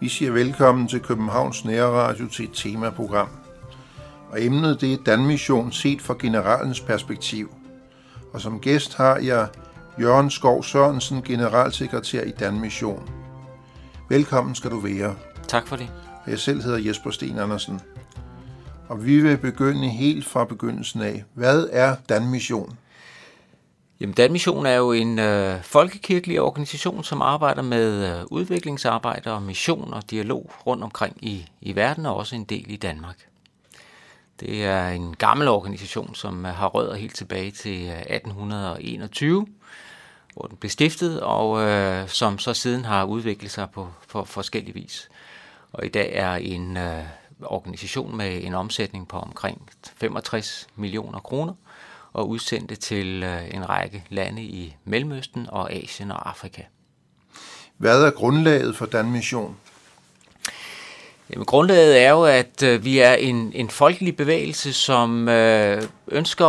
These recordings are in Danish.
Vi siger velkommen til Københavns Nærradio til et temaprogram. Og emnet det er Danmission set fra generalens perspektiv. Og som gæst har jeg Jørgen Skov Sørensen, generalsekretær i Danmission. Velkommen skal du være. Tak for det. Jeg selv hedder Jesper Sten Andersen. Og vi vil begynde helt fra begyndelsen af. Hvad er Danmission? Jamen, Danmission er jo en øh, folkekirkelig organisation, som arbejder med øh, udviklingsarbejde og mission og dialog rundt omkring i, i verden, og også en del i Danmark. Det er en gammel organisation, som øh, har rødder helt tilbage til øh, 1821, hvor den blev stiftet, og øh, som så siden har udviklet sig på på forskellige vis. Og i dag er en øh, organisation med en omsætning på omkring 65 millioner kroner, og udsendte til øh, en række lande i Mellemøsten og Asien og Afrika. Hvad er grundlaget for Dan Mission? Jamen, grundlaget er jo, at øh, vi er en, en folkelig bevægelse, som øh, ønsker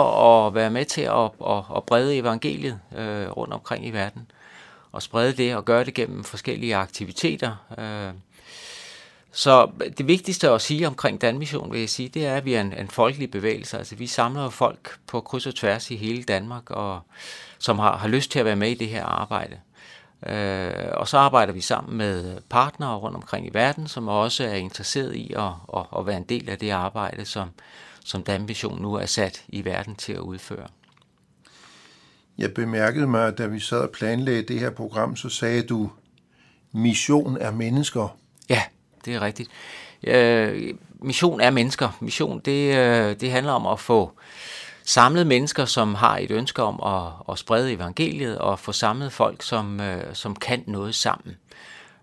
at være med til at, at, at brede evangeliet øh, rundt omkring i verden. Og sprede det og gøre det gennem forskellige aktiviteter. Øh, så det vigtigste at sige omkring Danmission, vil jeg sige, det er, at vi er en, en folkelig bevægelse. Altså vi samler folk på kryds og tværs i hele Danmark, og, som har, har lyst til at være med i det her arbejde. Øh, og så arbejder vi sammen med partnere rundt omkring i verden, som også er interesseret i at, at, at være en del af det arbejde, som, som Danmission nu er sat i verden til at udføre. Jeg bemærkede mig, at da vi sad og planlagde det her program, så sagde du, mission er mennesker. Det er rigtigt. Øh, mission er mennesker. Mission, det, øh, det handler om at få samlet mennesker, som har et ønske om at, at sprede evangeliet, og få samlet folk, som, øh, som kan noget sammen.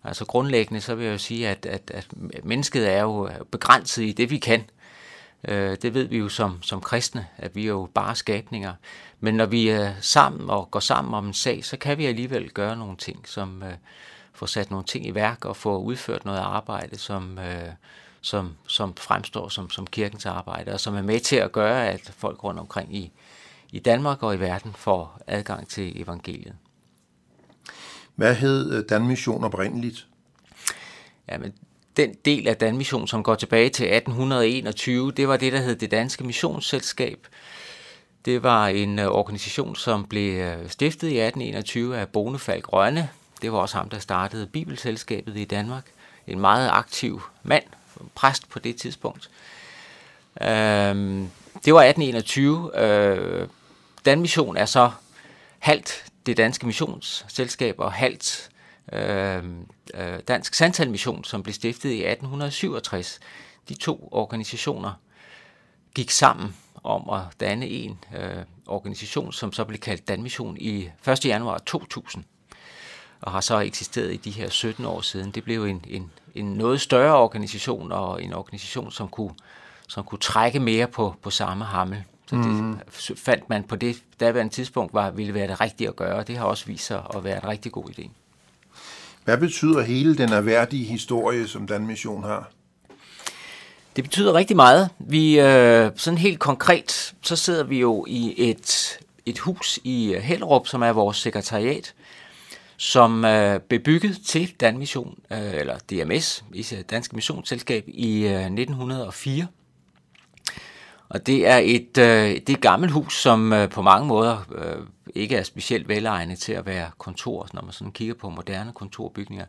Altså grundlæggende, så vil jeg jo sige, at, at, at mennesket er jo begrænset i det, vi kan. Øh, det ved vi jo som, som kristne, at vi er jo bare skabninger. Men når vi er sammen og går sammen om en sag, så kan vi alligevel gøre nogle ting, som, øh, få sat nogle ting i værk og få udført noget arbejde, som, øh, som, som fremstår som, som kirkens arbejde, og som er med til at gøre, at folk rundt omkring i, i Danmark og i verden får adgang til evangeliet. Hvad hed øh, Danmission oprindeligt? Jamen, den del af Danmission, som går tilbage til 1821, det var det, der hed det Danske Missionsselskab. Det var en øh, organisation, som blev øh, stiftet i 1821 af Bonefalk Rønne, det var også ham, der startede Bibelselskabet i Danmark. En meget aktiv mand, præst på det tidspunkt. Øh, det var 1821. Øh, Danmission er så halvt det danske missionsselskab og halvt øhm, øh, Dansk Sandtal Mission, som blev stiftet i 1867. De to organisationer gik sammen om at danne en øh, organisation, som så blev kaldt Danmission i 1. januar 2000 og har så eksisteret i de her 17 år siden. Det blev en, en, en noget større organisation, og en organisation, som kunne, som kunne trække mere på, på samme hammel. Så det mm. fandt man på det daværende tidspunkt, var, ville være det rigtige at gøre, og det har også vist sig at være en rigtig god idé. Hvad betyder hele den erhverdige historie, som Dan Mission har? Det betyder rigtig meget. Vi, øh, sådan helt konkret, så sidder vi jo i et, et hus i Hellerup, som er vores sekretariat, som er bebygget til Danmission, øh, eller DMS, øh, Danske Missionsselskab, i øh, 1904. Og det er et, øh, det er et gammelt hus, som på mange måder ikke er specielt velegnet til at være kontor, når man sådan kigger på moderne kontorbygninger.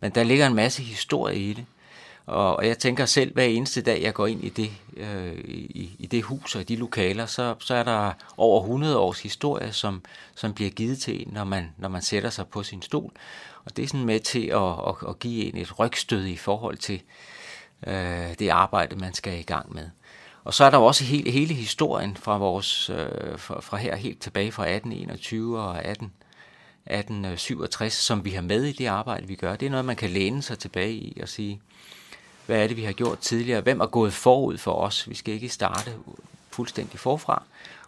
Men der ligger en masse historie i det. Og jeg tænker selv, hver eneste dag, jeg går ind i det, øh, i, i det hus og i de lokaler, så, så er der over 100 års historie, som, som bliver givet til en, når man, når man sætter sig på sin stol. Og det er sådan med til at, at, at give en et rygstød i forhold til øh, det arbejde, man skal i gang med. Og så er der også hele, hele historien fra, vores, øh, fra, fra her helt tilbage fra 1821 og 18, 1867, som vi har med i det arbejde, vi gør. Det er noget, man kan læne sig tilbage i og sige, hvad er det, vi har gjort tidligere? Hvem er gået forud for os? Vi skal ikke starte fuldstændig forfra.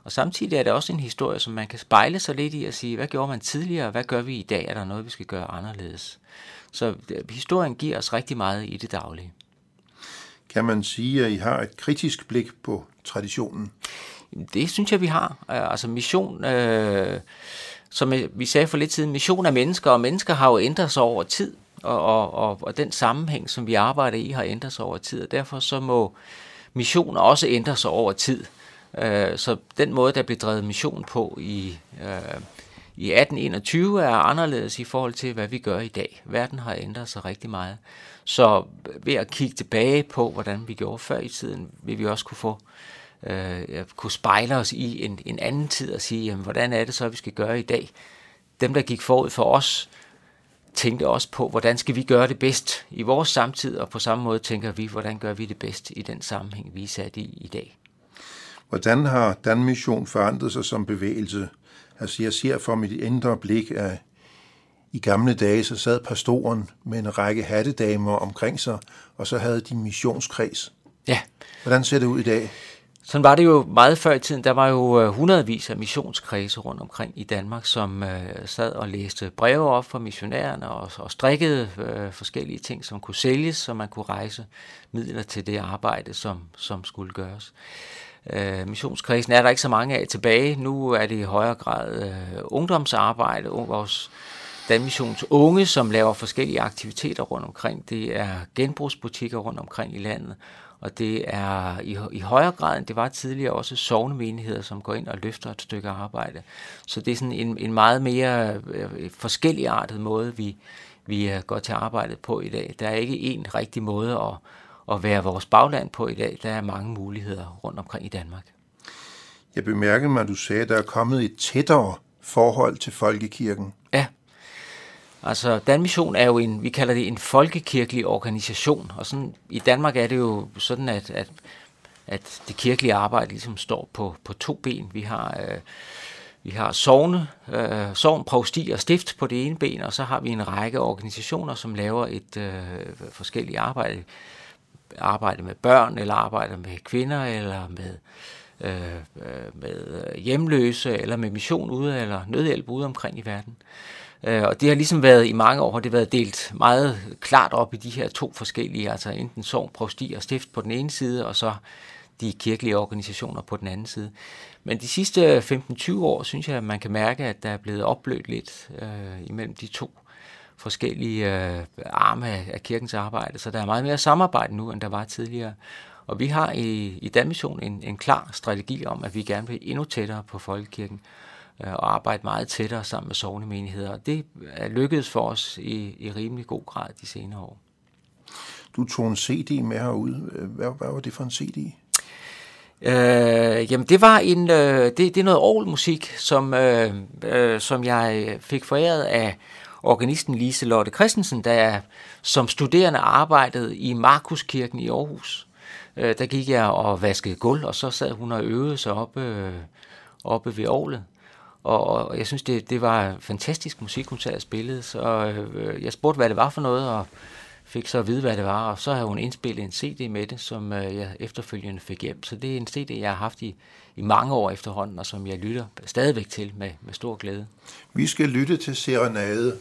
Og samtidig er det også en historie, som man kan spejle sig lidt i og sige, hvad gjorde man tidligere, hvad gør vi i dag? Er der noget, vi skal gøre anderledes? Så historien giver os rigtig meget i det daglige. Kan man sige, at I har et kritisk blik på traditionen? Det synes jeg, vi har. Altså mission, øh, som vi sagde for lidt siden, mission af mennesker, og mennesker har jo ændret sig over tid, og, og, og, og den sammenhæng, som vi arbejder i, har ændret sig over tid, og derfor så må mission også ændre sig over tid. Øh, så den måde, der blev drevet mission på i, øh, i 1821, er anderledes i forhold til, hvad vi gør i dag. Verden har ændret sig rigtig meget. Så ved at kigge tilbage på, hvordan vi gjorde før i tiden, vil vi også kunne få øh, kunne spejle os i en, en anden tid og sige, jamen, hvordan er det så, vi skal gøre i dag? Dem, der gik forud for os, tænkte også på, hvordan skal vi gøre det bedst i vores samtid, og på samme måde tænker vi, hvordan gør vi det bedst i den sammenhæng, vi er sat i i dag. Hvordan har Danmission forandret sig som bevægelse? Altså jeg ser for mit indre blik, at i gamle dage så sad pastoren med en række hattedamer omkring sig, og så havde de missionskreds. Ja. Hvordan ser det ud i dag? Sådan var det jo meget før i tiden. Der var jo øh, hundredvis af missionskredse rundt omkring i Danmark, som øh, sad og læste breve op for missionærerne og, og strikkede øh, forskellige ting, som kunne sælges, så man kunne rejse midler til det arbejde, som, som skulle gøres. Øh, missionskredsen er der ikke så mange af tilbage. Nu er det i højere grad øh, ungdomsarbejde, vores Danmissions unge, som laver forskellige aktiviteter rundt omkring. Det er genbrugsbutikker rundt omkring i landet, og det er i, i højere grad, end det var tidligere, også sovnemenigheder, som går ind og løfter et stykke arbejde. Så det er sådan en, en meget mere øh, forskelligartet måde, vi, vi øh, går til arbejdet på i dag. Der er ikke en rigtig måde at, at være vores bagland på i dag. Der er mange muligheder rundt omkring i Danmark. Jeg bemærkede mig, at du sagde, at der er kommet et tættere forhold til folkekirken. Altså, Danmission er jo en, vi kalder det en folkekirkelig organisation, og sådan, i Danmark er det jo sådan, at, at, at det kirkelige arbejde ligesom står på, på to ben. Vi har, øh, vi har sovne, øh, sovn, provsti og stift på det ene ben, og så har vi en række organisationer, som laver et øh, forskelligt arbejde. Arbejde med børn, eller arbejde med kvinder, eller med øh, øh med hjemløse, eller med mission ude, eller nødhjælp ude omkring i verden. Øh, Øh, og det har ligesom været i mange år, har det været delt meget klart op i de her to forskellige, altså enten sorg, provsti og stift på den ene side, og så de kirkelige organisationer på den anden side. Men de sidste 15-20 år, synes jeg, at man kan mærke, at der er blevet opblødt lidt øh, imellem de to forskellige øh, arme af, af kirkens arbejde. Så der er meget mere samarbejde nu, end der var tidligere. Og vi har i, i Danmission en, en klar strategi om, at vi gerne vil endnu tættere på folkekirken og arbejde meget tættere sammen med sovnemenigheder. Og det er lykkedes for os i, i rimelig god grad de senere år. Du tog en CD med herud. Hvad, hvad var det for en CD? Øh, jamen det var en øh, det, det er noget orgelmusik, som øh, øh, som jeg fik foræret af organisten Lise Lotte Christensen, der som studerende arbejdede i Markuskirken i Aarhus. Øh, der gik jeg og vaskede gulv, og så sad hun og øvede sig oppe, øh, oppe ved orglet. Og, og jeg synes, det, det var fantastisk musik, hun sad og spillede. Så øh, jeg spurgte, hvad det var for noget, og fik så at vide, hvad det var. Og så har hun indspillet en CD med det, som øh, jeg efterfølgende fik hjem. Så det er en CD, jeg har haft i, i mange år efterhånden, og som jeg lytter stadigvæk til med, med stor glæde. Vi skal lytte til Serenade.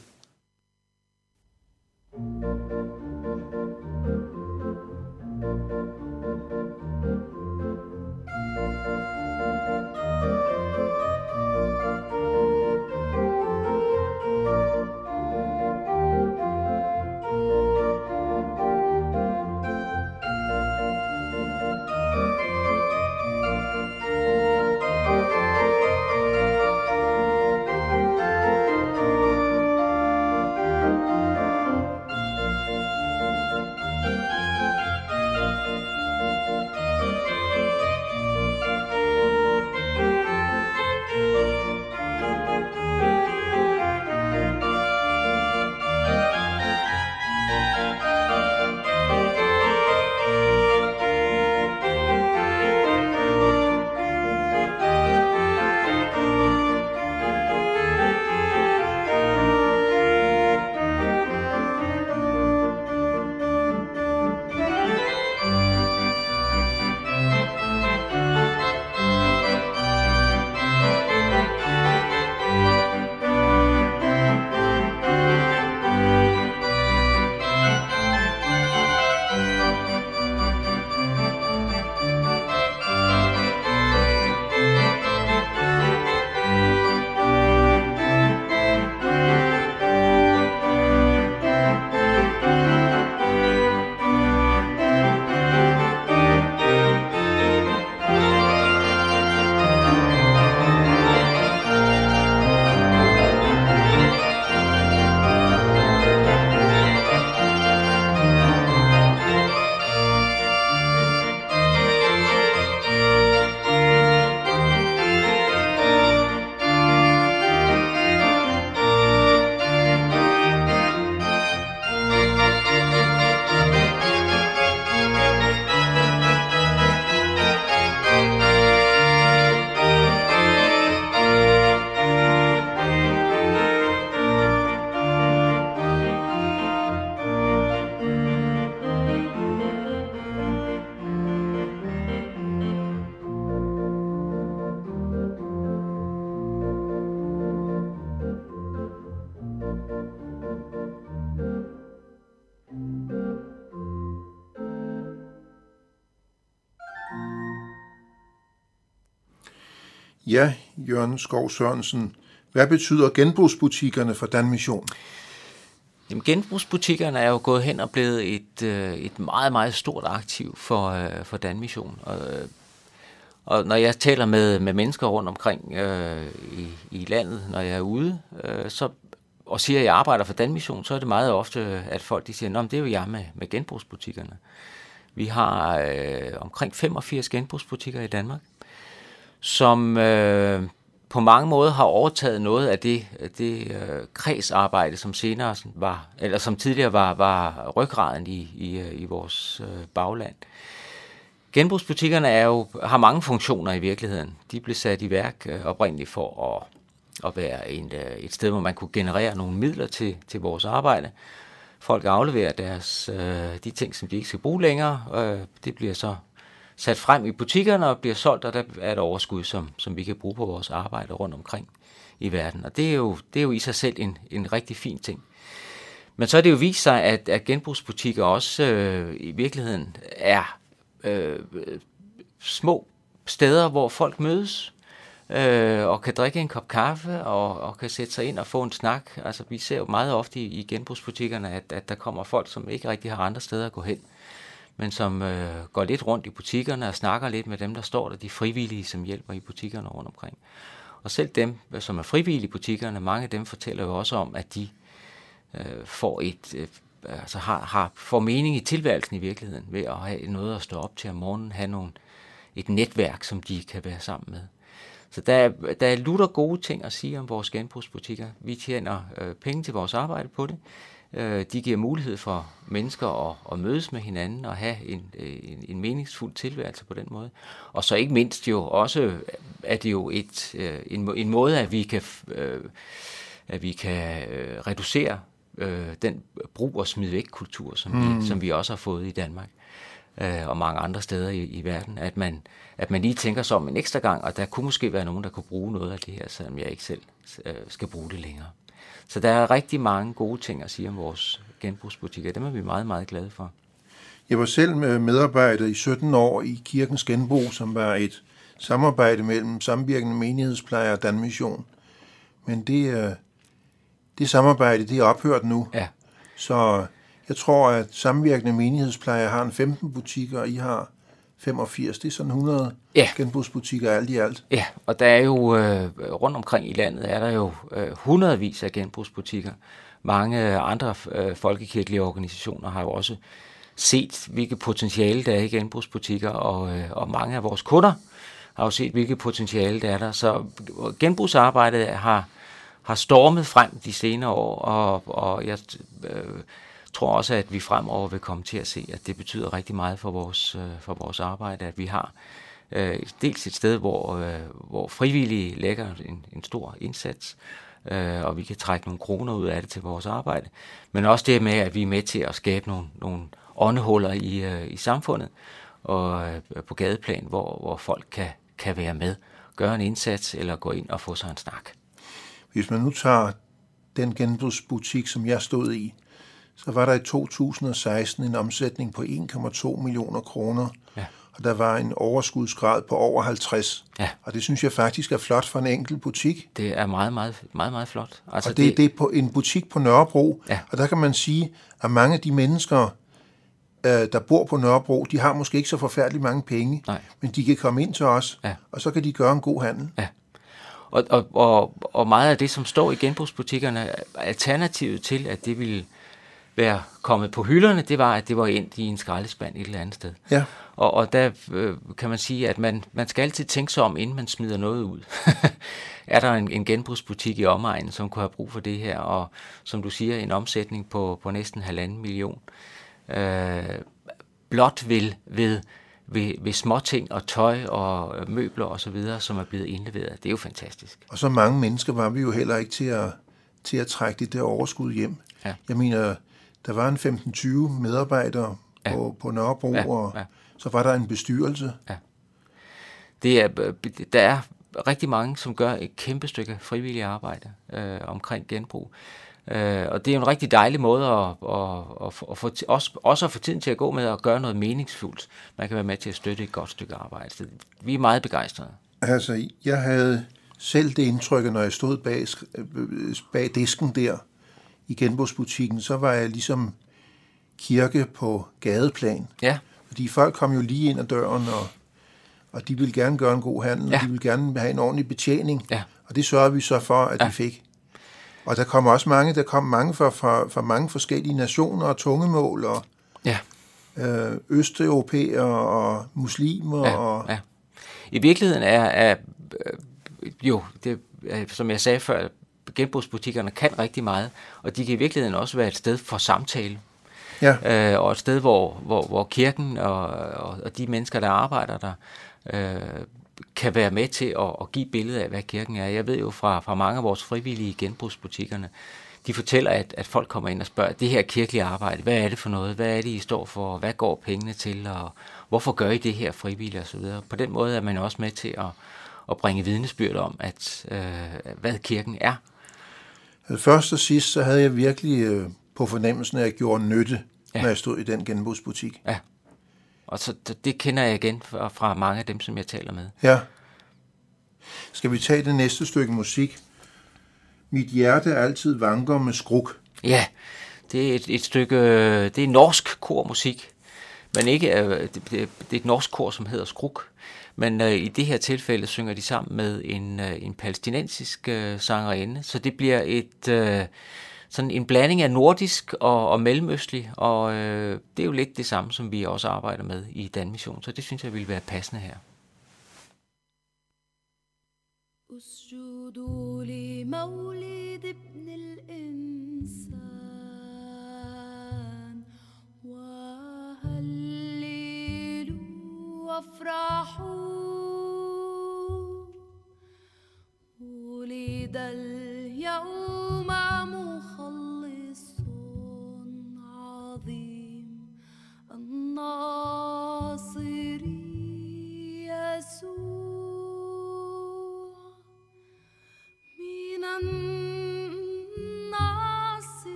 thank you Ja, Jørgen Skov Sørensen. Hvad betyder genbrugsbutikkerne for Danmission? Jamen, genbrugsbutikkerne er jo gået hen og blevet et, øh, et meget, meget stort aktiv for, øh, for Danmission. Og, øh, og når jeg taler med, med mennesker rundt omkring øh, i, i landet, når jeg er ude, øh, så, og siger, at jeg arbejder for Danmission, så er det meget ofte, at folk de siger, at det er jo jeg med, med genbrugsbutikkerne. Vi har øh, omkring 85 genbrugsbutikker i Danmark, som øh, på mange måder har overtaget noget af det, det øh, kredsarbejde, som senere var, eller som tidligere var, var ryggraden i, i, øh, i vores øh, bagland. Genbrugsbutikkerne er jo, har mange funktioner i virkeligheden. De blev sat i værk øh, oprindeligt for at, at være en, øh, et sted, hvor man kunne generere nogle midler til, til vores arbejde. Folk afleverer deres, øh, de ting, som de ikke skal bruge længere. Øh, det bliver så sat frem i butikkerne og bliver solgt, og der er et overskud, som, som vi kan bruge på vores arbejde rundt omkring i verden. Og det er jo, det er jo i sig selv en, en rigtig fin ting. Men så er det jo vist sig, at, at genbrugsbutikker også øh, i virkeligheden er øh, små steder, hvor folk mødes øh, og kan drikke en kop kaffe og, og kan sætte sig ind og få en snak. Altså vi ser jo meget ofte i, i genbrugsbutikkerne, at, at der kommer folk, som ikke rigtig har andre steder at gå hen men som øh, går lidt rundt i butikkerne og snakker lidt med dem, der står der, de frivillige, som hjælper i butikkerne rundt omkring. Og selv dem, øh, som er frivillige i butikkerne, mange af dem fortæller jo også om, at de øh, får et, øh, altså har, har, får mening i tilværelsen i virkeligheden, ved at have noget at stå op til om morgenen, have nogle, et netværk, som de kan være sammen med. Så der er, der er lutter gode ting at sige om vores genbrugsbutikker. Vi tjener øh, penge til vores arbejde på det. Øh, de giver mulighed for mennesker at, at mødes med hinanden og have en, en, en meningsfuld tilværelse på den måde. Og så ikke mindst jo også, at det jo et, øh, en, en måde, at vi kan, øh, at vi kan reducere den brug og smid væk kultur, som, mm. vi, som vi også har fået i Danmark og mange andre steder i, i verden, at man, at man lige tænker sig om en ekstra gang, og der kunne måske være nogen, der kunne bruge noget af det her, selvom jeg ikke selv skal bruge det længere. Så der er rigtig mange gode ting at sige om vores genbrugsbutikker. Dem er vi meget, meget glade for. Jeg var selv med medarbejder i 17 år i Kirkens Genbrug, som var et samarbejde mellem samvirkende menighedsplejer og Danmission. Men det, øh, det samarbejde, det er ophørt nu. Ja. Så jeg tror, at samvirkende menighedsplejer har en 15 butikker, og I har 85. Det er sådan 100 ja. genbrugsbutikker alt i alt. Ja, og der er jo øh, rundt omkring i landet, er der jo øh, hundredvis af genbrugsbutikker. Mange andre øh, folkekirkelige organisationer har jo også set, hvilke potentiale der er i genbrugsbutikker, og, øh, og mange af vores kunder har jo set, hvilke potentiale der er der. Så genbrugsarbejdet har, har stormet frem de senere år, og, og jeg øh, tror også, at vi fremover vil komme til at se, at det betyder rigtig meget for vores, øh, for vores arbejde, at vi har øh, dels et sted, hvor, øh, hvor frivillige lægger en, en stor indsats, øh, og vi kan trække nogle kroner ud af det til vores arbejde, men også det med, at vi er med til at skabe nogle, nogle åndehuller i, øh, i samfundet og øh, på gadeplan, hvor, hvor folk kan, kan være med, gøre en indsats eller gå ind og få sig en snak. Hvis man nu tager den genbrugsbutik, som jeg stod i, så var der i 2016 en omsætning på 1,2 millioner kroner, ja. og der var en overskudsgrad på over 50. Ja. Og det synes jeg faktisk er flot for en enkelt butik. Det er meget, meget, meget, meget flot. Altså og det, det, det er på en butik på Nørrebro, ja. og der kan man sige, at mange af de mennesker, øh, der bor på Nørrebro, de har måske ikke så forfærdeligt mange penge, Nej. men de kan komme ind til os, ja. og så kan de gøre en god handel. Ja. Og, og, og, og meget af det, som står i genbrugsbutikkerne, alternativet til, at det vil være kommet på hylderne, det var, at det var endt i en skraldespand et eller andet sted. Ja. Og, og der øh, kan man sige, at man, man skal altid tænke sig om, inden man smider noget ud. er der en, en genbrugsbutik i omegnen, som kunne have brug for det her, og som du siger, en omsætning på, på næsten halvanden million. Øh, blot vil ved, ved, ved småting og tøj og møbler og så videre, som er blevet indleveret. Det er jo fantastisk. Og så mange mennesker var vi jo heller ikke til at, til at trække det der overskud hjem. Ja. Jeg mener, der var en 15-20 medarbejdere ja. på, på Nørrebro, ja. og ja. så var der en bestyrelse. Ja. Det er, der er rigtig mange, som gør et kæmpe stykke frivillig arbejde øh, omkring genbrug. Øh, og det er en rigtig dejlig måde at, at, at, at få, også, også at få tiden til at gå med at gøre noget meningsfuldt. Man kan være med til at støtte et godt stykke arbejde. Så vi er meget begejstrede. Altså, jeg havde selv det indtryk, når jeg stod bag, bag disken der i genbrugsbutikken, så var jeg ligesom kirke på gadeplan. Ja. Fordi folk kom jo lige ind ad døren, og, og de ville gerne gøre en god handel, ja. og de ville gerne have en ordentlig betjening. Ja. Og det sørgede vi så for, at ja. de fik. Og der kom også mange, der kom mange fra, fra, fra mange forskellige nationer og tungemål, og Ja. øh, østeuropæere og muslimer. Ja, og, ja. I virkeligheden er, er øh, jo, det, som jeg sagde før, genbrugsbutikkerne kan rigtig meget, og de kan i virkeligheden også være et sted for samtale. Ja. Øh, og et sted, hvor, hvor, hvor kirken og, og, og de mennesker, der arbejder der, øh, kan være med til at, at give billedet af, hvad kirken er. Jeg ved jo fra, fra mange af vores frivillige genbrugsbutikkerne, de fortæller, at, at folk kommer ind og spørger, det her kirkelige arbejde, hvad er det for noget? Hvad er det, I står for? Hvad går pengene til? Og hvorfor gør I det her frivilligt? Og så videre. På den måde er man også med til at, at bringe vidnesbyrd om, at øh, hvad kirken er. Først og sidst, så havde jeg virkelig øh, på fornemmelsen, at jeg gjorde nytte, Ja. når jeg stod i den genbrugsbutik. Ja. Og så det- kender jeg igen fra, fra mange af dem, som jeg taler med. Ja. Skal vi tage det næste stykke musik? Mit hjerte altid vanker med skruk. Ja, det er et, et stykke, det er norsk kormusik, men ikke, øh, det, det, det er et norsk kor, som hedder Skruk. Men øh, i det her tilfælde synger de sammen med en, øh, en palæstinensisk øh, sangerinde, så det bliver et, øh, sådan en blanding af nordisk og, og mellemøstlig, og øh, det er jo lidt det samme, som vi også arbejder med i Danmission, så det synes jeg ville være passende her. اسجدوا لمولد ابن الإنسان وهللوا وافرحوا شهد اليوم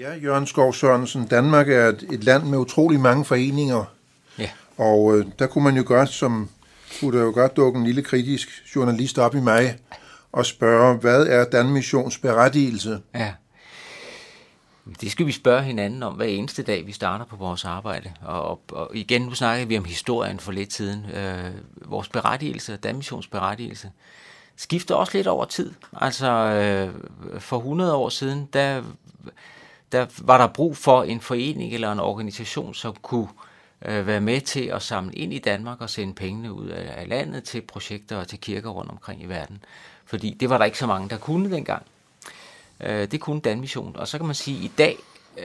Ja, Jørgen Skov Sørensen, Danmark er et, et land med utrolig mange foreninger, Ja. og øh, der kunne man jo godt, som kunne der jo godt dukke en lille kritisk journalist op i mig og spørge, hvad er Danmissions berettigelse? Ja. Det skal vi spørge hinanden om hver eneste dag, vi starter på vores arbejde. Og, og, og igen, nu snakker vi om historien for lidt siden. Øh, vores berettigelse, Danmissions berettigelse, skifter også lidt over tid. Altså, øh, for 100 år siden, der, der var der brug for en forening eller en organisation, som kunne øh, være med til at samle ind i Danmark og sende pengene ud af, af landet til projekter og til kirker rundt omkring i verden. Fordi det var der ikke så mange, der kunne dengang. Øh, det kunne Danmission. Og så kan man sige, at i dag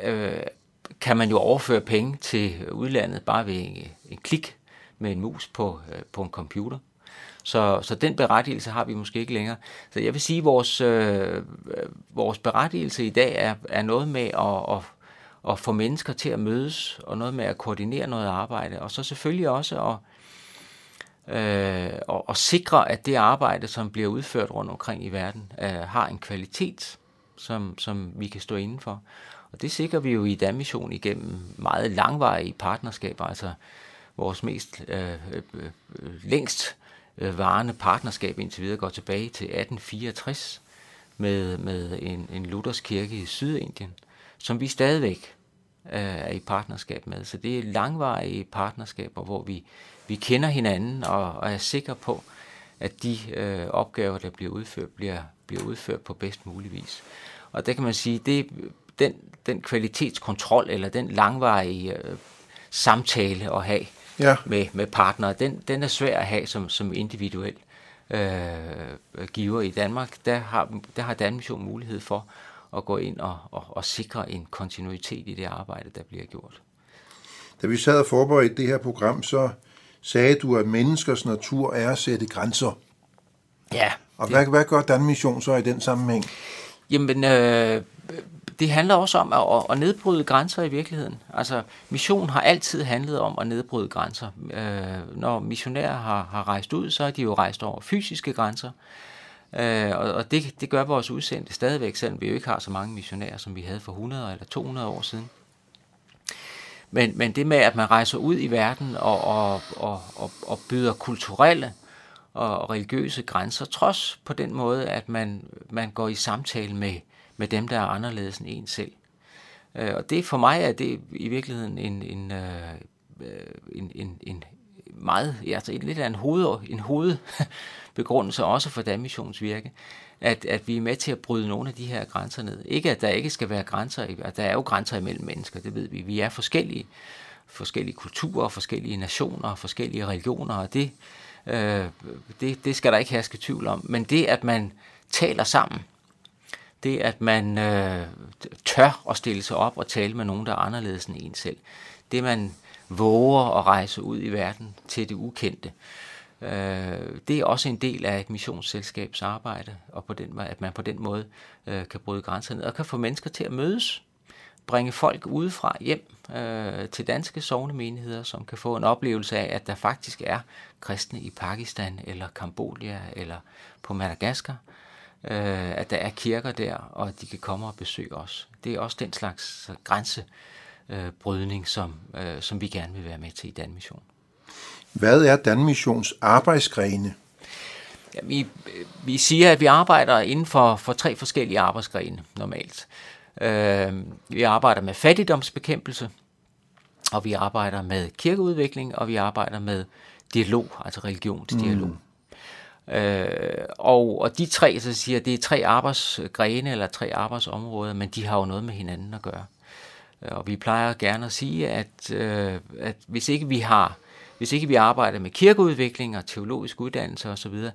øh, kan man jo overføre penge til udlandet bare ved en, en klik med en mus på, øh, på en computer. Så, så den berettigelse har vi måske ikke længere. Så jeg vil sige, at vores, øh, øh, vores berettigelse i dag er, er noget med at, at, at få mennesker til at mødes, og noget med at koordinere noget arbejde, og så selvfølgelig også at, øh, og, og sikre, at det arbejde, som bliver udført rundt omkring i verden, øh, har en kvalitet, som, som vi kan stå inden for. Og det sikrer vi jo i Danmission igennem meget langvarige partnerskaber, altså vores mest øh, øh, øh, længst øh, varende partnerskab indtil videre går tilbage til 1864 med, med en, en Luthers kirke i Sydindien, som vi stadigvæk øh, er i partnerskab med. Så det er langvarige partnerskaber, hvor vi, vi kender hinanden og, og er sikre på, at de øh, opgaver, der bliver udført, bliver, bliver udført på bedst mulig vis. Og der kan man sige, det den, den kvalitetskontrol eller den langvarige øh, samtale at have Ja. med, med partnere, den, den er svær at have som, som individuel øh, giver i Danmark. Der har, der har Danmission mulighed for at gå ind og, og, og sikre en kontinuitet i det arbejde, der bliver gjort. Da vi sad og forberedte det her program, så sagde du, at menneskers natur er at sætte grænser. Ja, Og hvad, hvad gør Danmission så i den sammenhæng? Jamen, øh, det handler også om at, at nedbryde grænser i virkeligheden. Altså, mission har altid handlet om at nedbryde grænser. Øh, når missionærer har, har rejst ud, så er de jo rejst over fysiske grænser. Øh, og og det, det gør vores udsendte stadigvæk, selvom vi jo ikke har så mange missionærer, som vi havde for 100 eller 200 år siden. Men, men det med, at man rejser ud i verden og, og, og, og, og byder kulturelle og, og religiøse grænser, trods på den måde, at man, man går i samtale med, med dem, der er anderledes end en selv. Øh, og det for mig er det i virkeligheden en, en, øh, øh en, en, en meget, ja, altså en lidt af en, hoved, en hovedbegrundelse også for Danmissions virke, at, at vi er med til at bryde nogle af de her grænser ned. Ikke at der ikke skal være grænser, og der er jo grænser imellem mennesker, det ved vi. Vi er forskellige, forskellige kulturer, forskellige nationer, forskellige religioner, og det, øh, det, det skal der ikke herske tvivl om. Men det, at man taler sammen, det at man øh, tør at stille sig op og tale med nogen, der er anderledes end en selv, det man våger at rejse ud i verden til det ukendte, øh, det er også en del af et missionsselskabs arbejde, og på den, at man på den måde øh, kan bryde grænser ned og kan få mennesker til at mødes, bringe folk udefra hjem øh, til danske sovnemenigheder, som kan få en oplevelse af, at der faktisk er kristne i Pakistan eller Kambodja eller på Madagaskar, øh, at der er kirker der, og at de kan komme og besøge os. Det er også den slags grænsebrydning, som, øh, som vi gerne vil være med til i Danmission. Hvad er Danmissions arbejdsgrene? Ja, vi, vi siger, at vi arbejder inden for, for tre forskellige arbejdsgrene normalt. Øh, vi arbejder med fattigdomsbekæmpelse, og vi arbejder med kirkeudvikling, og vi arbejder med dialog, altså religionsdialog. Mm. Øh, og, og de tre, så siger det er tre arbejdsgrene eller tre arbejdsområder, men de har jo noget med hinanden at gøre. Øh, og vi plejer gerne at sige, at, øh, at hvis ikke vi har, hvis ikke vi arbejder med kirkeudvikling og teologisk uddannelse osv.,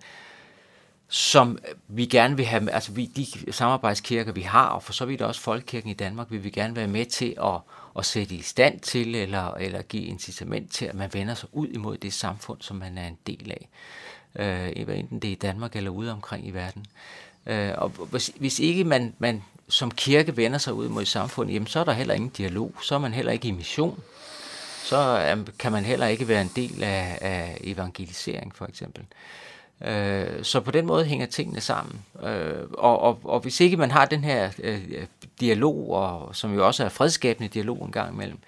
som vi gerne vil have, altså vi, de samarbejdskirker, vi har, og for så vidt også Folkekirken i Danmark, vil vi gerne være med til at, at sætte i stand til, eller, eller give incitament til, at man vender sig ud imod det samfund, som man er en del af. Øh, hvad enten det er i Danmark eller ude omkring i verden. Øh, og hvis, hvis ikke man, man som kirke vender sig ud mod samfundet, jamen så er der heller ingen dialog, så er man heller ikke i mission, så øh, kan man heller ikke være en del af, af evangelisering for eksempel. Øh, så på den måde hænger tingene sammen. Øh, og, og, og hvis ikke man har den her øh, dialog, og, som jo også er fredskabende dialog en gang imellem,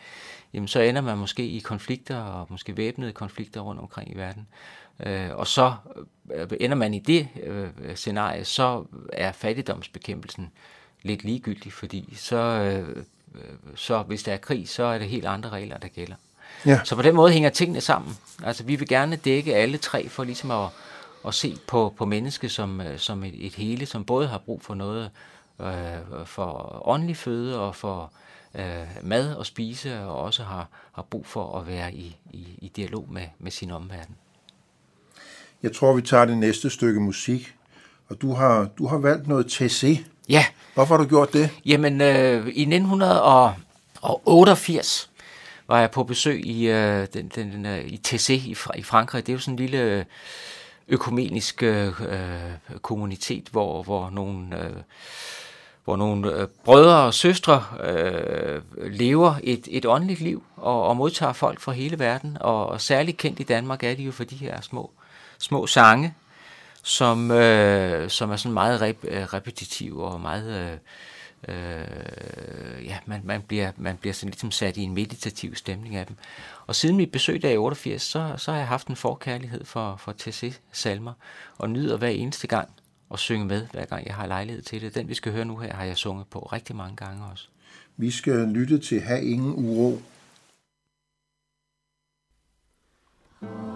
jamen så ender man måske i konflikter, og måske væbnede konflikter rundt omkring i verden. Øh, og så øh, ender man i det øh, scenarie, så er fattigdomsbekæmpelsen lidt ligegyldig, fordi så, øh, så hvis der er krig, så er det helt andre regler, der gælder. Ja. Så på den måde hænger tingene sammen. Altså vi vil gerne dække alle tre for ligesom at, at se på, på mennesket som, øh, som et, et hele, som både har brug for noget øh, for åndelig føde og for øh, mad og spise, og også har, har brug for at være i, i, i dialog med, med sin omverden. Jeg tror, vi tager det næste stykke musik. Og du har, du har valgt noget TC. Ja, Hvorfor har du gjort det? Jamen, øh, i 1988 var jeg på besøg i, øh, den, den, den, øh, i TC i, i Frankrig. Det er jo sådan en lille øh, økumenisk øh, øh, kommunitet, hvor, hvor nogle... Øh, hvor nogle øh, brødre og søstre øh, lever et, et åndeligt liv og, og modtager folk fra hele verden. Og, og særligt kendt i Danmark er de jo for de her små, små sange, som, øh, som er sådan meget rep, øh, repetitive og meget... Øh, øh, ja, man, man, bliver, man bliver sådan ligesom sat i en meditativ stemning af dem. Og siden mit besøg der i 88, så, så har jeg haft en forkærlighed for, for TC-salmer, og nyder hver eneste gang at synge med, hver gang jeg har lejlighed til det. Den, vi skal høre nu her, har jeg sunget på rigtig mange gange også. Vi skal lytte til Ha' ingen uro. Thank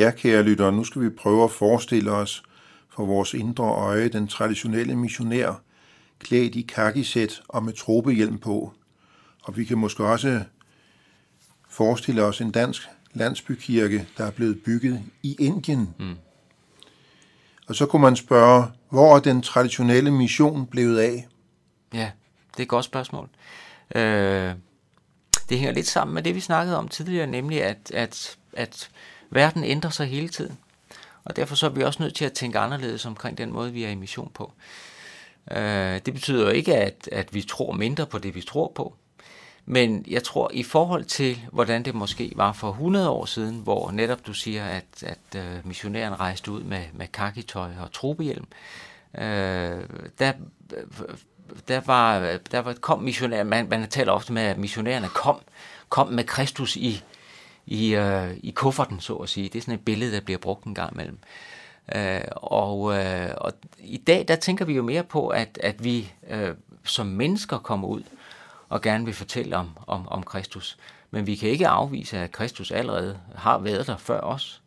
Ja, kære lyttere, nu skal vi prøve at forestille os for vores indre øje den traditionelle missionær, klædt i kakisæt og med tropehjelm på. Og vi kan måske også forestille os en dansk landsbykirke, der er blevet bygget i Indien. Mm. Og så kunne man spørge, hvor er den traditionelle mission blevet af? Ja, det er et godt spørgsmål. Øh, det hænger lidt sammen med det, vi snakkede om tidligere, nemlig at, at, at verden ændrer sig hele tiden. Og derfor så er vi også nødt til at tænke anderledes omkring den måde, vi er i mission på. Øh, det betyder jo ikke, at, at vi tror mindre på det, vi tror på. Men jeg tror, i forhold til, hvordan det måske var for 100 år siden, hvor netop du siger, at, at øh, missionæren rejste ud med, med kakitøj og trobehjelm, øh, der, der, var, der var, kom missionæren, man, man taler ofte med, at missionærerne kom, kom med Kristus i, i, øh, i kufferten, så at sige. Det er sådan et billede, der bliver brugt en gang imellem. Øh, og, øh, og i dag, der tænker vi jo mere på, at, at vi øh, som mennesker kommer ud og gerne vil fortælle om, om, om Kristus. Men vi kan ikke afvise, at Kristus allerede har været der før os.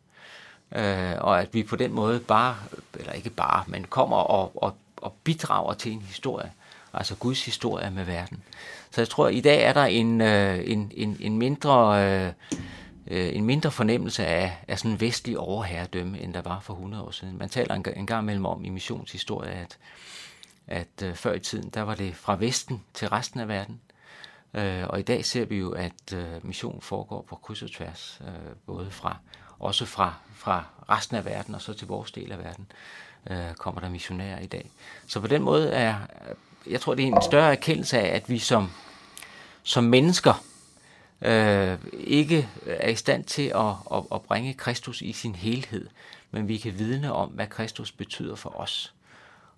Øh, og at vi på den måde bare, eller ikke bare, men kommer og, og, og bidrager til en historie. Altså Guds historie med verden. Så jeg tror, at i dag er der en, øh, en, en, en mindre... Øh, Øh, en mindre fornemmelse af, af sådan en vestlig overherredømme, end der var for 100 år siden. Man taler en, en gang imellem om i missionshistorie, at, at øh, før i tiden, der var det fra Vesten til resten af verden. Øh, og i dag ser vi jo, at øh, mission foregår på kryds og tværs, øh, både fra også fra, fra resten af verden og så til vores del af verden øh, kommer der missionærer i dag. Så på den måde er, jeg tror, det er en større erkendelse af, at vi som, som mennesker øh, ikke er i stand til at, at, at bringe Kristus i sin helhed, men vi kan vidne om, hvad Kristus betyder for os,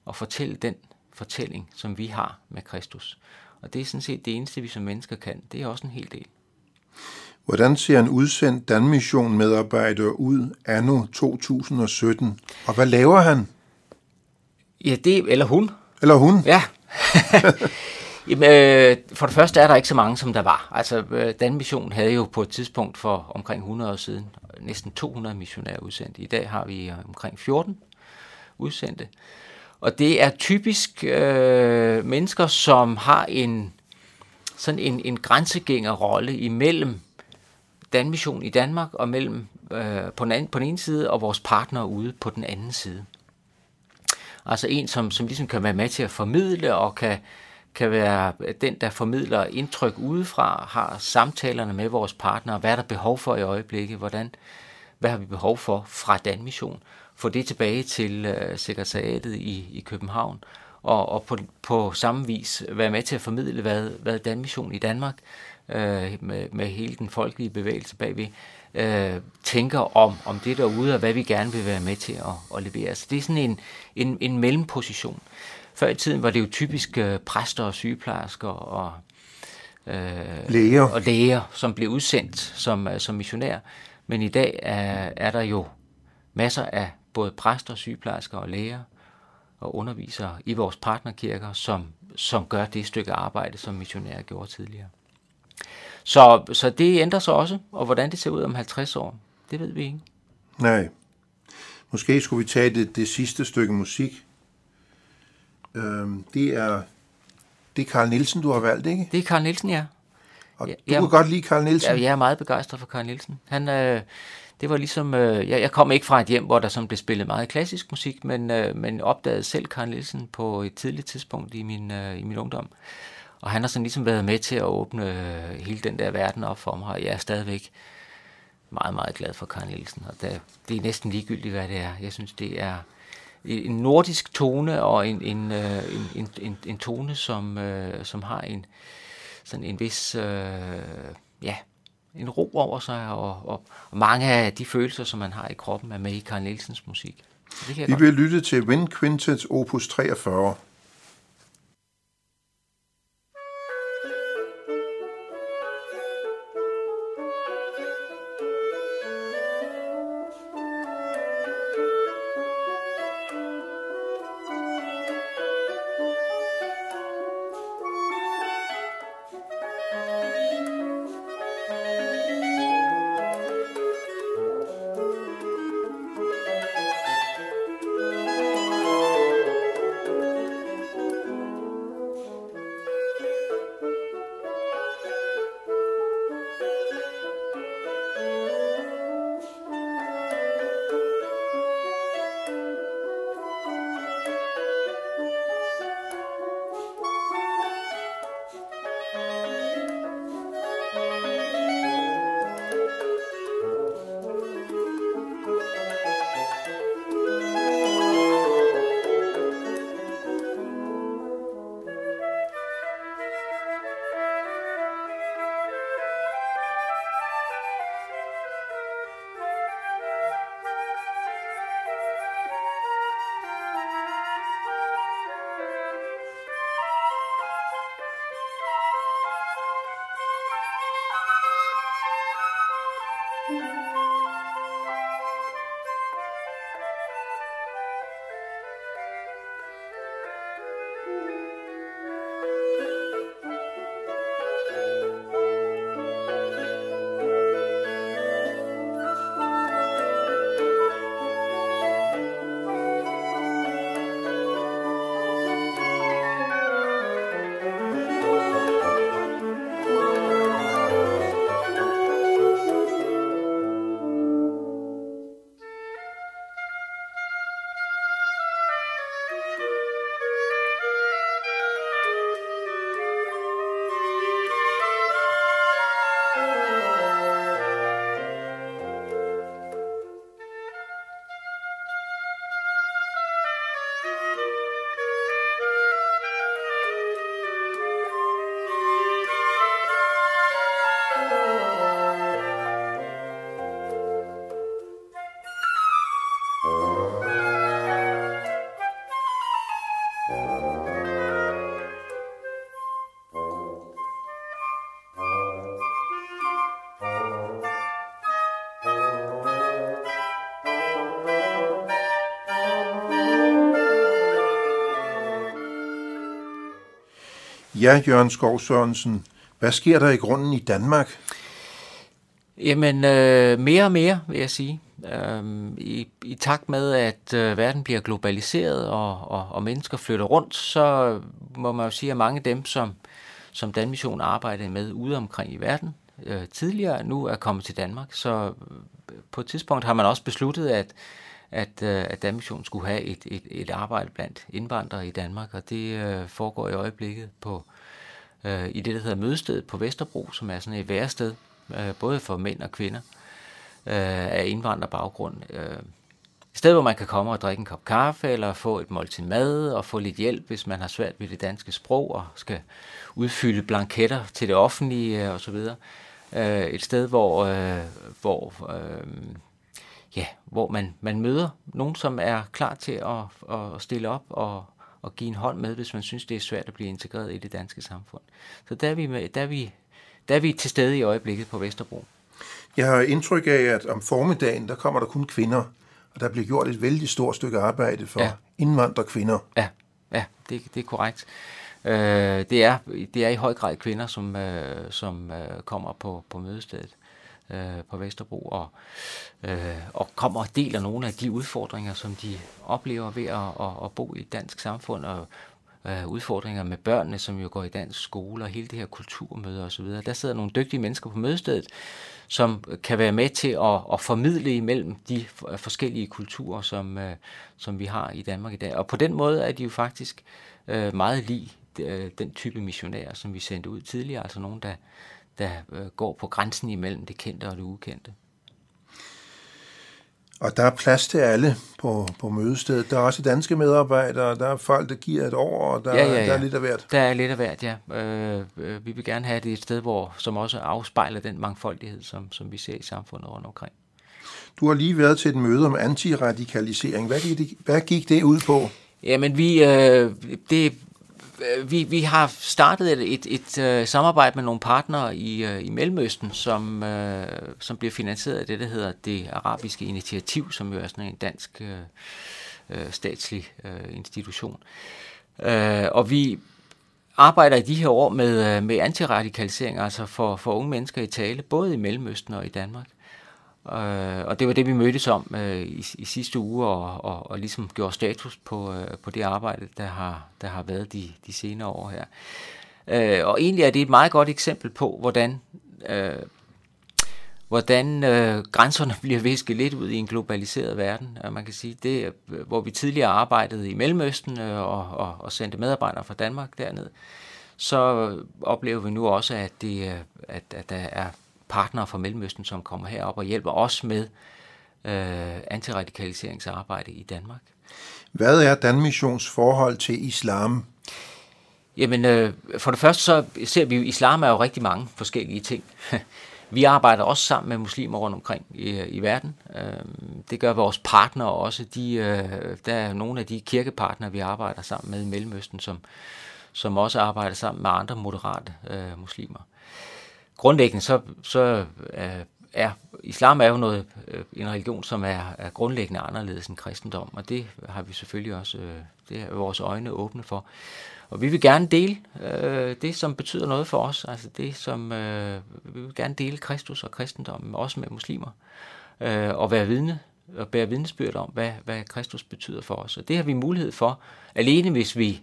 og fortælle den fortælling, som vi har med Kristus. Og det er sådan set det eneste, vi som mennesker kan. Det er også en hel del. Hvordan ser en udsendt Danmission medarbejder ud anno 2017? Og hvad laver han? Ja, det eller hun. Eller hun? Ja. Jamen, øh, for det første er der ikke så mange, som der var. Altså, øh, Danmission havde jo på et tidspunkt for omkring 100 år siden næsten 200 missionærer udsendt. I dag har vi øh, omkring 14 udsendte. Og det er typisk øh, mennesker, som har en sådan en, en grænsegængerrolle imellem Danmission i Danmark og mellem øh, på, den anden, på den ene side og vores partner ude på den anden side. Altså en, som, som ligesom kan være med til at formidle og kan, kan være den, der formidler indtryk udefra, har samtalerne med vores partnere, hvad er der behov for i øjeblikket, hvordan, hvad har vi behov for fra Danmission, få det tilbage til øh, sekretariatet i, i København, og, og på, på samme vis være med til at formidle, hvad, hvad Danmission i Danmark, øh, med, med hele den folkelige bevægelse bagved, øh, tænker om, om det derude, og hvad vi gerne vil være med til at, at levere. Så det er sådan en, en, en mellemposition. Før i tiden var det jo typisk øh, præster og sygeplejersker og, øh, læger. og læger, som blev udsendt som, som missionær. Men i dag er, er der jo masser af både præster, sygeplejersker og læger og undervisere i vores partnerkirker, som, som gør det stykke arbejde, som missionærer gjorde tidligere. Så, så det ændrer sig også, og hvordan det ser ud om 50 år, det ved vi ikke. Nej. Måske skulle vi tage det, det sidste stykke musik. Øhm, det er det er Karl Nielsen, du har valgt, ikke? Det er Karl Nielsen, ja. Og du jeg, kan godt lide Karl Nielsen? Ja, jeg er meget begejstret for Karl Nielsen. Han, øh, det var ligesom, øh, jeg, jeg kom ikke fra et hjem, hvor der sådan blev spillet meget klassisk musik, men, øh, men opdagede selv Karl Nielsen på et tidligt tidspunkt i min, øh, i min ungdom. Og han har sådan ligesom været med til at åbne øh, hele den der verden op for mig, og jeg er stadigvæk meget, meget glad for Karl Nielsen. Og det, det er næsten ligegyldigt, hvad det er. Jeg synes, det er en nordisk tone, og en, en, øh, en, en, en, en tone, som, øh, som har en, sådan en vis, øh, ja, en ro over sig, og, og, og mange af de følelser, som man har i kroppen, er med i Karl Nielsens musik. det kan Vi vil lytte til Wind Quintet opus 43. Ja, Jørgen Skov Sørensen, hvad sker der i grunden i Danmark? Jamen, øh, mere og mere, vil jeg sige. Øhm, i, I takt med, at øh, verden bliver globaliseret, og, og, og mennesker flytter rundt, så må man jo sige, at mange af dem, som, som Danmission arbejdede med ude omkring i verden øh, tidligere, nu er kommet til Danmark. Så øh, på et tidspunkt har man også besluttet, at, at, øh, at Danmission skulle have et, et, et arbejde blandt indvandrere i Danmark, og det øh, foregår i øjeblikket på øh, i det, der hedder Mødestedet på Vesterbro, som er sådan et værested, øh, både for mænd og kvinder øh, af indvandrerbaggrund. Øh, et sted, hvor man kan komme og drikke en kop kaffe, eller få et måltid mad, og få lidt hjælp, hvis man har svært ved det danske sprog, og skal udfylde blanketter til det offentlige, øh, osv. Øh, et sted, hvor, øh, hvor, øh, ja, hvor man, man møder nogen, som er klar til at, at stille op og, og give en hånd med, hvis man synes, det er svært at blive integreret i det danske samfund. Så der er vi, med, der er vi, der er vi til stede i øjeblikket på Vesterbro. Jeg har indtryk af, at om formiddagen, der kommer der kun kvinder, og der bliver gjort et vældig stort stykke arbejde for ja. Indvandrerkvinder. Ja, ja det, det er korrekt. Øh, det, er, det er i høj grad kvinder, som, øh, som øh, kommer på, på mødestedet øh, på Vesterbro og, øh, og kommer og deler nogle af de udfordringer, som de oplever ved at, at, at bo i et dansk samfund og øh, udfordringer med børnene, som jo går i dansk skole og hele det her kulturmøde osv. Der sidder nogle dygtige mennesker på mødestedet, som kan være med til at, at formidle imellem de forskellige kulturer, som, øh, som vi har i Danmark i dag. Og på den måde er de jo faktisk øh, meget lige øh, den type missionærer, som vi sendte ud tidligere, altså nogen, der, der øh, går på grænsen imellem det kendte og det ukendte. Og der er plads til alle på, på mødestedet. Der er også danske medarbejdere, der er folk, der giver et år, og der, Ja, ja, ja. der er lidt af hvert. Der er lidt af hvert, ja. Øh, øh, vi vil gerne have det et sted, hvor, som også afspejler den mangfoldighed, som, som vi ser i samfundet rundt omkring. Du har lige været til et møde om antiradikalisering. Hvad gik det, hvad gik det ud på? Jamen, vi, øh, det, Øh, vi, vi har startet et, et, et øh, samarbejde med nogle partnere i, øh, i Mellemøsten, som, øh, som bliver finansieret af det, der hedder det arabiske initiativ, som jo er sådan en dansk øh, øh statslig øh, institution. Øh, og vi arbejder i de her år med, øh, med antiradikalisering, altså for, for unge mennesker i tale, både i Mellemøsten og i Danmark. Øh, og det var det, vi mødtes om øh, i, i sidste uge, og, og, og ligesom gjorde status på, øh, på det arbejde, der har, der har været de, de senere år her. Øh, og egentlig er det et meget godt eksempel på, hvordan, øh, hvordan øh, grænserne bliver visket lidt ud i en globaliseret verden. Og man kan sige, det øh, hvor vi tidligere arbejdede i Mellemøsten øh, og, og, og sendte medarbejdere fra Danmark derned, så oplever vi nu også, at, det, øh, at, at der er partnere fra Mellemøsten, som kommer herop og hjælper os med øh, antiradikaliseringsarbejde i Danmark. Hvad er Danmissions forhold til islam? Jamen, øh, for det første så ser vi at islam er jo rigtig mange forskellige ting. Vi arbejder også sammen med muslimer rundt omkring i, i verden. Øh, det gør vores partnere også. De, øh, der er nogle af de kirkepartnere, vi arbejder sammen med i Mellemøsten, som, som også arbejder sammen med andre moderate øh, muslimer. Grundlæggende så, så øh, er islam er jo noget, øh, en religion, som er, er grundlæggende anderledes end kristendom, og det har vi selvfølgelig også, øh, det er vores øjne åbne for. Og vi vil gerne dele øh, det, som betyder noget for os, altså det, som øh, vi vil gerne dele Kristus og kristendommen, også med muslimer, øh, og være vidne og bære vidnesbyrd om, hvad, hvad Kristus betyder for os. Og det har vi mulighed for, alene hvis vi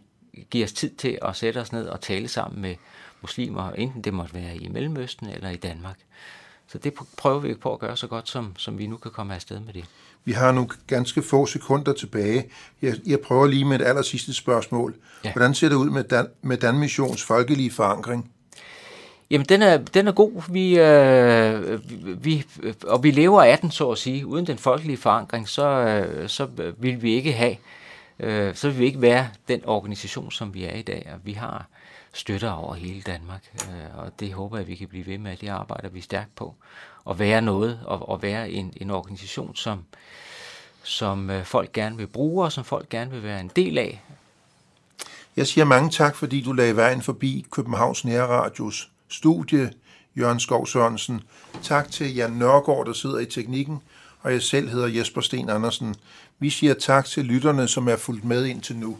giver os tid til at sætte os ned og tale sammen med muslimer, enten det måtte være i Mellemøsten eller i Danmark. Så det prøver vi på at gøre så godt, som, som vi nu kan komme afsted med det. Vi har nu ganske få sekunder tilbage. Jeg, jeg prøver lige med et aller sidste spørgsmål. Ja. Ja. Hvordan ser det ud med, Dan, med Danmissions folkelige forankring? Jamen, den er, den er god, vi, øh, vi, og vi lever af den, så at sige. Uden den folkelige forankring, så, øh, så vil vi ikke have, øh, så vil vi ikke være den organisation, som vi er i dag. Og vi har støtter over hele Danmark, øh, og det håber jeg, vi kan blive ved med. Det arbejder vi stærkt på. At være noget, og, og være en, en organisation, som, som øh, folk gerne vil bruge, og som folk gerne vil være en del af. Jeg siger mange tak, fordi du lagde vejen forbi Københavns Nærradios studie, Jørgen Skov Sørensen. Tak til Jan Nørgaard, der sidder i teknikken, og jeg selv hedder Jesper Sten Andersen. Vi siger tak til lytterne, som er fulgt med indtil nu.